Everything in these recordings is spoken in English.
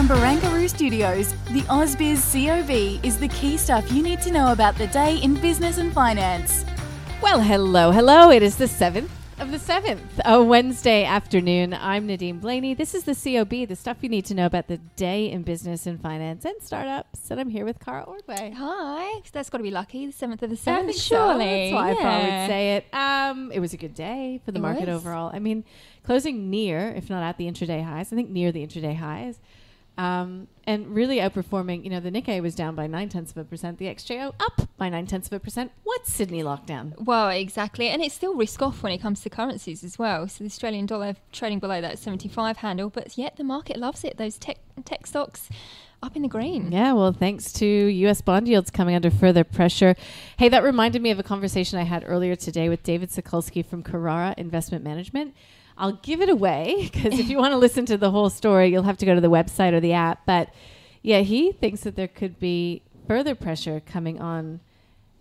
From Barangaroo Studios, the AusBiz COB is the key stuff you need to know about the day in business and finance. Well, hello, hello. It is the 7th of the 7th, a Wednesday afternoon. I'm Nadine Blayney. This is the COB, the stuff you need to know about the day in business and finance and startups. And I'm here with Cara Ordway. Hi, that's got to be lucky. The seventh of the I seventh, think so. surely. That's why I thought Yeah. we'd say it. Um, it was a good day for the It market was. overall. I mean, closing near, if not at the intraday highs, I think near the intraday highs. Um, and really outperforming, you know, the Nikkei was down by nine tenths of a percent, the XJO up by nine tenths of a percent. What's Sydney lockdown? Well, exactly, and it's still risk off when it comes to currencies as well. So the Australian dollar trading below that seventy-five handle, but yet the market loves it. Those tech tech stocks up in the green. Yeah, well, thanks to U.S. bond yields coming under further pressure. Hey, that reminded me of a conversation I had earlier today with David Sokolsky from Carrara Investment Management. I'll give it away because if you want to listen to the whole story, you'll have to go to the website or the app. But yeah, he thinks that there could be further pressure coming on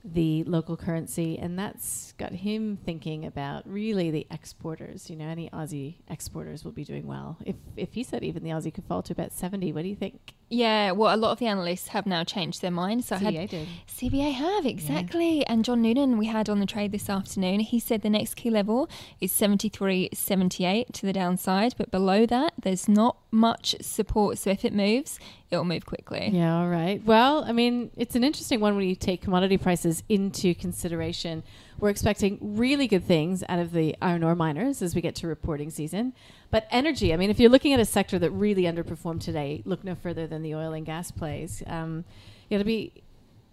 the local currency, and that's got him thinking about really the exporters. You know, any Aussie exporters will be doing well. If if he said even the Aussie could fall to about seventy, what do you think? Yeah, well, a lot of the analysts have now changed their minds. So I had CBA did. CBA have exactly, and John Noonan we had on the trade this afternoon. He said the next key level is 73.78 to the downside, but below that there's not much support. So if it moves, it'll move quickly. Yeah, all right. Well, I mean, it's an interesting one when you take commodity prices into consideration. We're expecting really good things out of the iron ore miners as we get to reporting season. But energy, I mean, if you're looking at a sector that really underperformed today, look no further than the oil and gas plays. Um, it'll be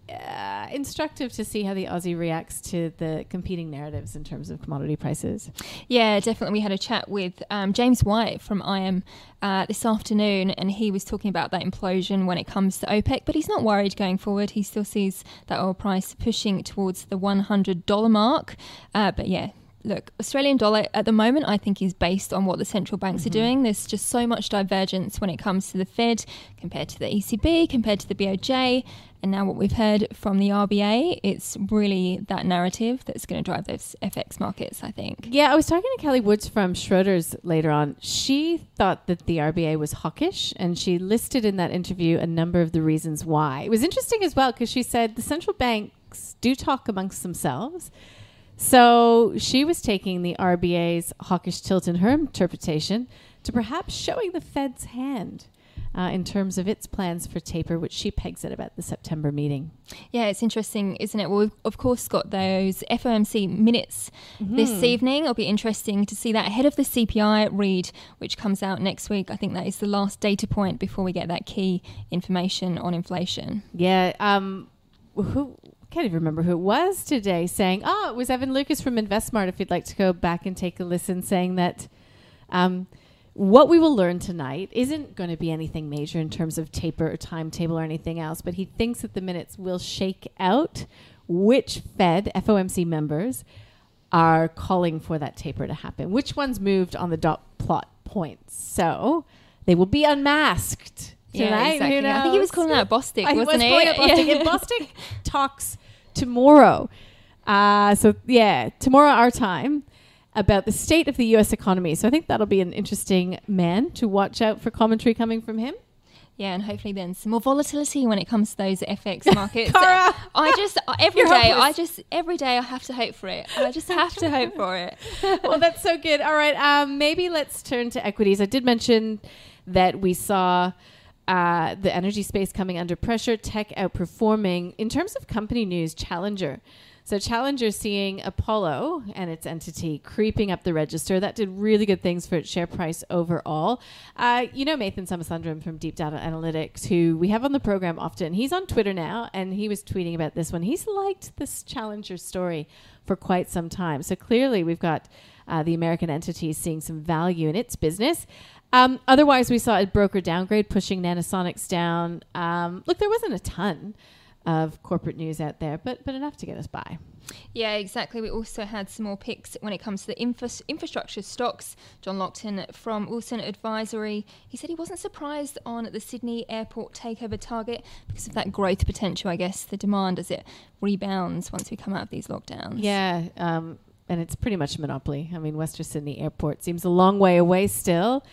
uh, instructive to see how the Aussie reacts to the competing narratives in terms of commodity prices. Yeah, definitely. We had a chat with um, James White from IM uh, this afternoon, and he was talking about that implosion when it comes to OPEC. But he's not worried going forward. He still sees that oil price pushing towards the $100 mark. Uh, but yeah. Look, Australian dollar at the moment, I think, is based on what the central banks are mm-hmm. doing. There's just so much divergence when it comes to the Fed compared to the ECB, compared to the BOJ, and now what we've heard from the RBA. It's really that narrative that's going to drive those FX markets, I think. Yeah, I was talking to Kelly Woods from Schroders later on. She thought that the RBA was hawkish, and she listed in that interview a number of the reasons why. It was interesting as well because she said the central banks do talk amongst themselves. So she was taking the RBA's hawkish tilt in her interpretation to perhaps showing the Fed's hand uh, in terms of its plans for taper, which she pegs at about the September meeting. Yeah, it's interesting, isn't it? Well, we've of course got those FOMC minutes this evening. It'll be interesting to see that ahead of the CPI read, which comes out next week. I think that is the last data point before we get that key information on inflation. Yeah. Um, who can't even remember who it was today saying, "Oh, it was Evan Lucas from InvestSmart." If you'd like to go back and take a listen, saying that um, what we will learn tonight isn't going to be anything major in terms of taper or timetable or anything else, but he thinks that the minutes will shake out which Fed FOMC members are calling for that taper to happen. Which ones moved on the dot plot points? So they will be unmasked. Tonight, exactly. I think he was calling out Bostic, I wasn't was he? calling it Bostic. Yeah. And Bostic talks tomorrow. Uh, so yeah, tomorrow our time about the state of the U.S. economy. So I think that'll be an interesting man to watch out for commentary coming from him. Yeah, and hopefully then some more volatility when it comes to those FX markets. Cara! I just every You're I just every day I have to hope for it. I just have to hope for it. well, that's so good. All right, um, maybe let's turn to equities. I did mention that we saw uh, the energy space coming under pressure, tech outperforming. In terms of company news, Challenger So Challenger seeing Apollo and its entity creeping up the register. That did really good things for its share price overall. Uh, you know Nathan Samasundram from Deep Data Analytics, who we have on the program often. He's on Twitter now, and he was tweeting about this one. He's liked this Challenger story for quite some time. So clearly, we've got uh, the American entity seeing some value in its business. Um, otherwise, we saw a broker downgrade pushing Nanosonics down. Um, look, there wasn't a ton of corporate news out there, but but enough to get us by. Yeah, exactly. We also had some more picks when it comes to the infra- infrastructure stocks. John Lockton from Wilson Advisory, he said he wasn't surprised on the Sydney airport takeover target because of that growth potential, I guess, the demand as it rebounds once we come out of these lockdowns. Yeah, um, and it's pretty much a monopoly. I mean, Western Sydney Airport seems a long way away still.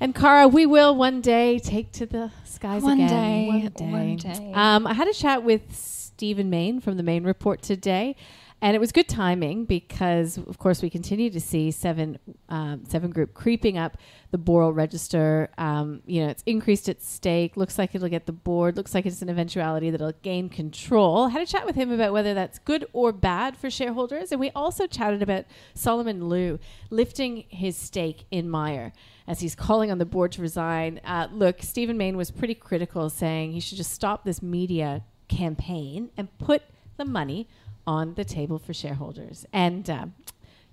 And Cara, we will one day take to the skies One again. day, one day. one day. Um, I had a chat with Stephen Mayne from the Mayne Report today, and it was good timing because, of course, we continue to see Seven um, Seven Group creeping up the Boral register. Um, you know, it's increased its stake. Looks like it'll get the board. Looks like it's an eventuality that it'll gain control. I had a chat with him about whether that's good or bad for shareholders, and we also chatted about Solomon Lew lifting his stake in Myer as he's calling on the board to resign. Uh, look, Stephen Mayne was pretty critical, saying he should just stop this media campaign and put the money on the table for shareholders. And uh,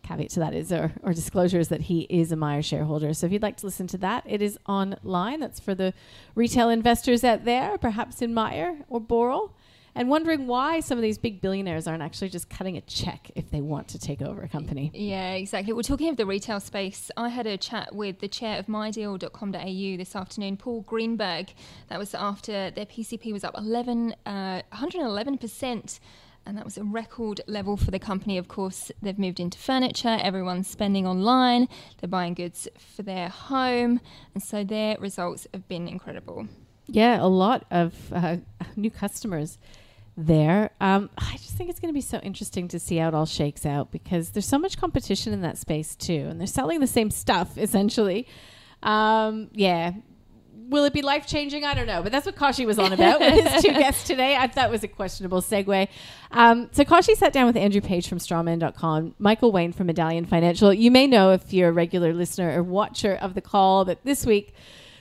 caveat to that is, or, or disclosure is that he is a Myer shareholder. So if you'd like to listen to that, it is online. That's for the retail investors out there, perhaps in Myer or Boral. And wondering why some of these big billionaires aren't actually just cutting a check if they want to take over a company. Yeah, exactly. We're talking of the retail space. I had a chat with the chair of mydeal.com.au this afternoon, Paul Greenberg. That was after their PCP was up 11, uh, 111%. And that was a record level for the company. Of course, they've moved into furniture. Everyone's spending online. They're buying goods for their home. And so their results have been incredible. Yeah, a lot of uh, new customers there. Um, I just think it's going to be so interesting to see how it all shakes out because there's so much competition in that space too, and they're selling the same stuff essentially. Um, yeah. Will it be life changing? I don't know, but that's what Kashi was on about with his two guests today. I thought it was a questionable segue. Um, so Kashi sat down with Andrew Page from Strawman.com, Michael Wayne from Medallion Financial. You may know if you're a regular listener or watcher of the call that this week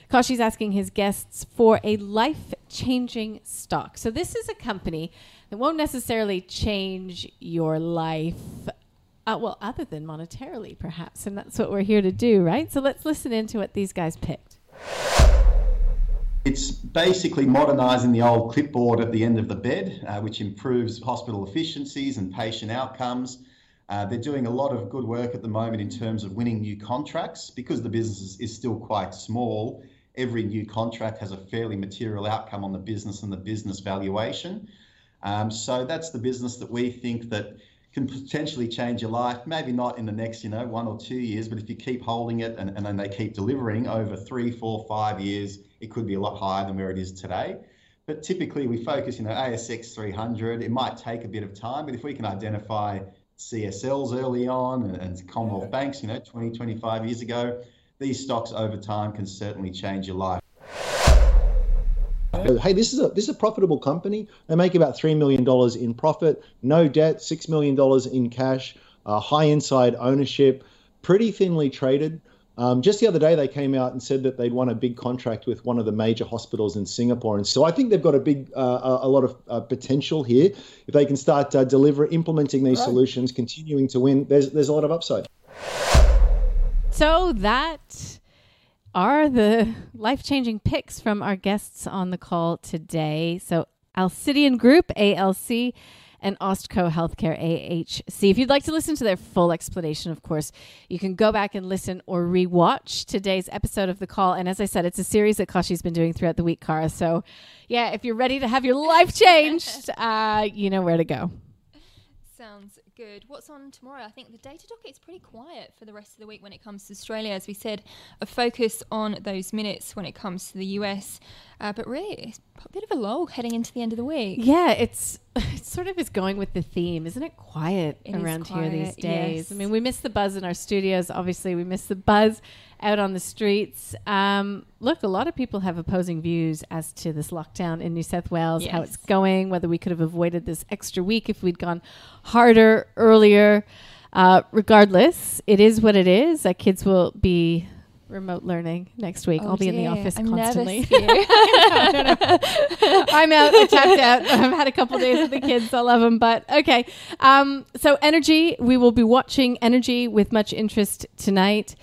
Kashi's asking his guests for a life changing stock. So, this is a company that won't necessarily change your life. Uh, well, other than monetarily, perhaps. And that's what we're here to do, right? So, let's listen into what these guys picked. It's basically modernising the old clipboard at the end of the bed, uh, which improves hospital efficiencies and patient outcomes. Uh, they're doing a lot of good work at the moment in terms of winning new contracts because the business is, still quite small every new contract has a fairly material outcome on the business and the business valuation. Um, so that's the business that we think that can potentially change your life. Maybe not in the next, you know, one or two years, but if you keep holding it and, and then they keep delivering over three, four, five years, it could be a lot higher than where it is today. But typically we focus, you know, ASX 300. It might take a bit of time, but if we can identify CSLs early on and, and Commonwealth banks, you know, 20, 25 years ago, these stocks over time can certainly change your life. Hey, this is a this is a profitable company. They make about three million dollars in profit, no debt, six million dollars in cash, uh, high inside ownership, pretty thinly traded. Um, just the other day, they came out and said that they'd won a big contract with one of the major hospitals in Singapore, and so I think they've got a big, uh, a lot of uh, potential here. If they can start uh, deliver, implementing these right. solutions, continuing to win, there's there's a lot of upside. So that are the life changing picks from our guests on the call today. So Alcidion Group, ALC, and Austco Healthcare, AHC. If you'd like to listen to their full explanation, of course, you can go back and listen or rewatch today's episode of the call. And as I said, it's a series that Kashi's been doing throughout the week, Cara. So, yeah, if you're ready to have your life changed, uh, you know where to go. Sounds good. What's on tomorrow? I think the data docket is pretty quiet for the rest of the week when it comes to Australia. As we said, a focus on those minutes when it comes to the US. Uh, but really, it's a bit of a lull heading into the end of the week. Yeah, it's it sort of is going with the theme, isn't it? Quiet It around here these days. yes. I mean, we miss the buzz in our studios. Obviously, we miss the buzz out on the streets. Um, look, a lot of people have opposing views as to this lockdown in New South Wales, how it's going, whether we could have avoided this extra week if we'd gone harder earlier. Uh, regardless, it is what it is. Uh, kids will be remote learning next week. Oh I'll be in the office I'm constantly. I'm out. I tapped out. I've had a couple days with the kids. I love them. But okay. Um, so, Energy, we will be watching Energy with much interest tonight.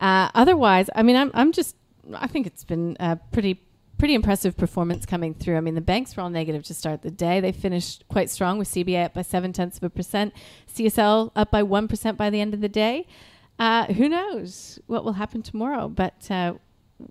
Uh, otherwise, I mean, I'm, I'm just, I think it's been a pretty, pretty impressive performance coming through. I mean, the banks were all negative to start the day. They finished quite strong with CBA up by seven tenths of a percent, CSL up by 1% by the end of the day. Uh, who knows what will happen tomorrow? But uh,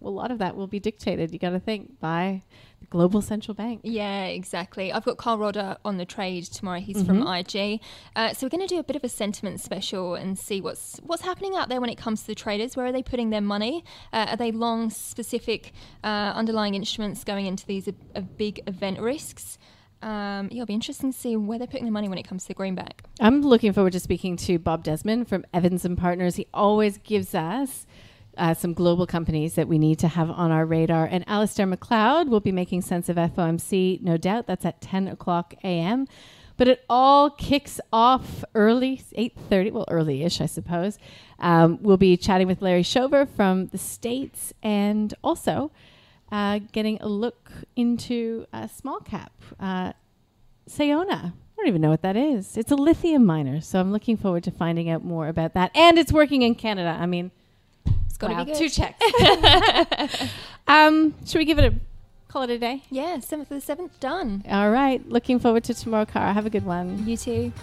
a lot of that will be dictated, you got to think, by the global central bank. Yeah, exactly. I've got Carl Rodda on the trade tomorrow. He's from IG. Uh, so we're going to do a bit of a sentiment special and see what's what's happening out there when it comes to the traders. Where are they putting their money? Uh, are they long specific uh, underlying instruments going into these uh, big event risks? Um, yeah, it'll be interesting to see where they're putting their money when it comes to the greenback. I'm looking forward to speaking to Bob Desmond from Evans and Partners. He always gives us uh, some global companies that we need to have on our radar. And Alistair McLeod will be making sense of FOMC, no doubt. That's at 10 o'clock a.m. But it all kicks off early, 8.30, well, early-ish, I suppose. Um, we'll be chatting with Larry Shover from the States and also uh, getting a look into a small cap. Uh, Sayona. I don't even know what that is. It's a lithium miner, so I'm looking forward to finding out more about that. And it's working in Canada. I mean, It's got to wow, be good. two checks. um, should we give it a call it a day? Yeah, seventh of the seventh done. All right. Looking forward to tomorrow, Cara. Have a good one. You too.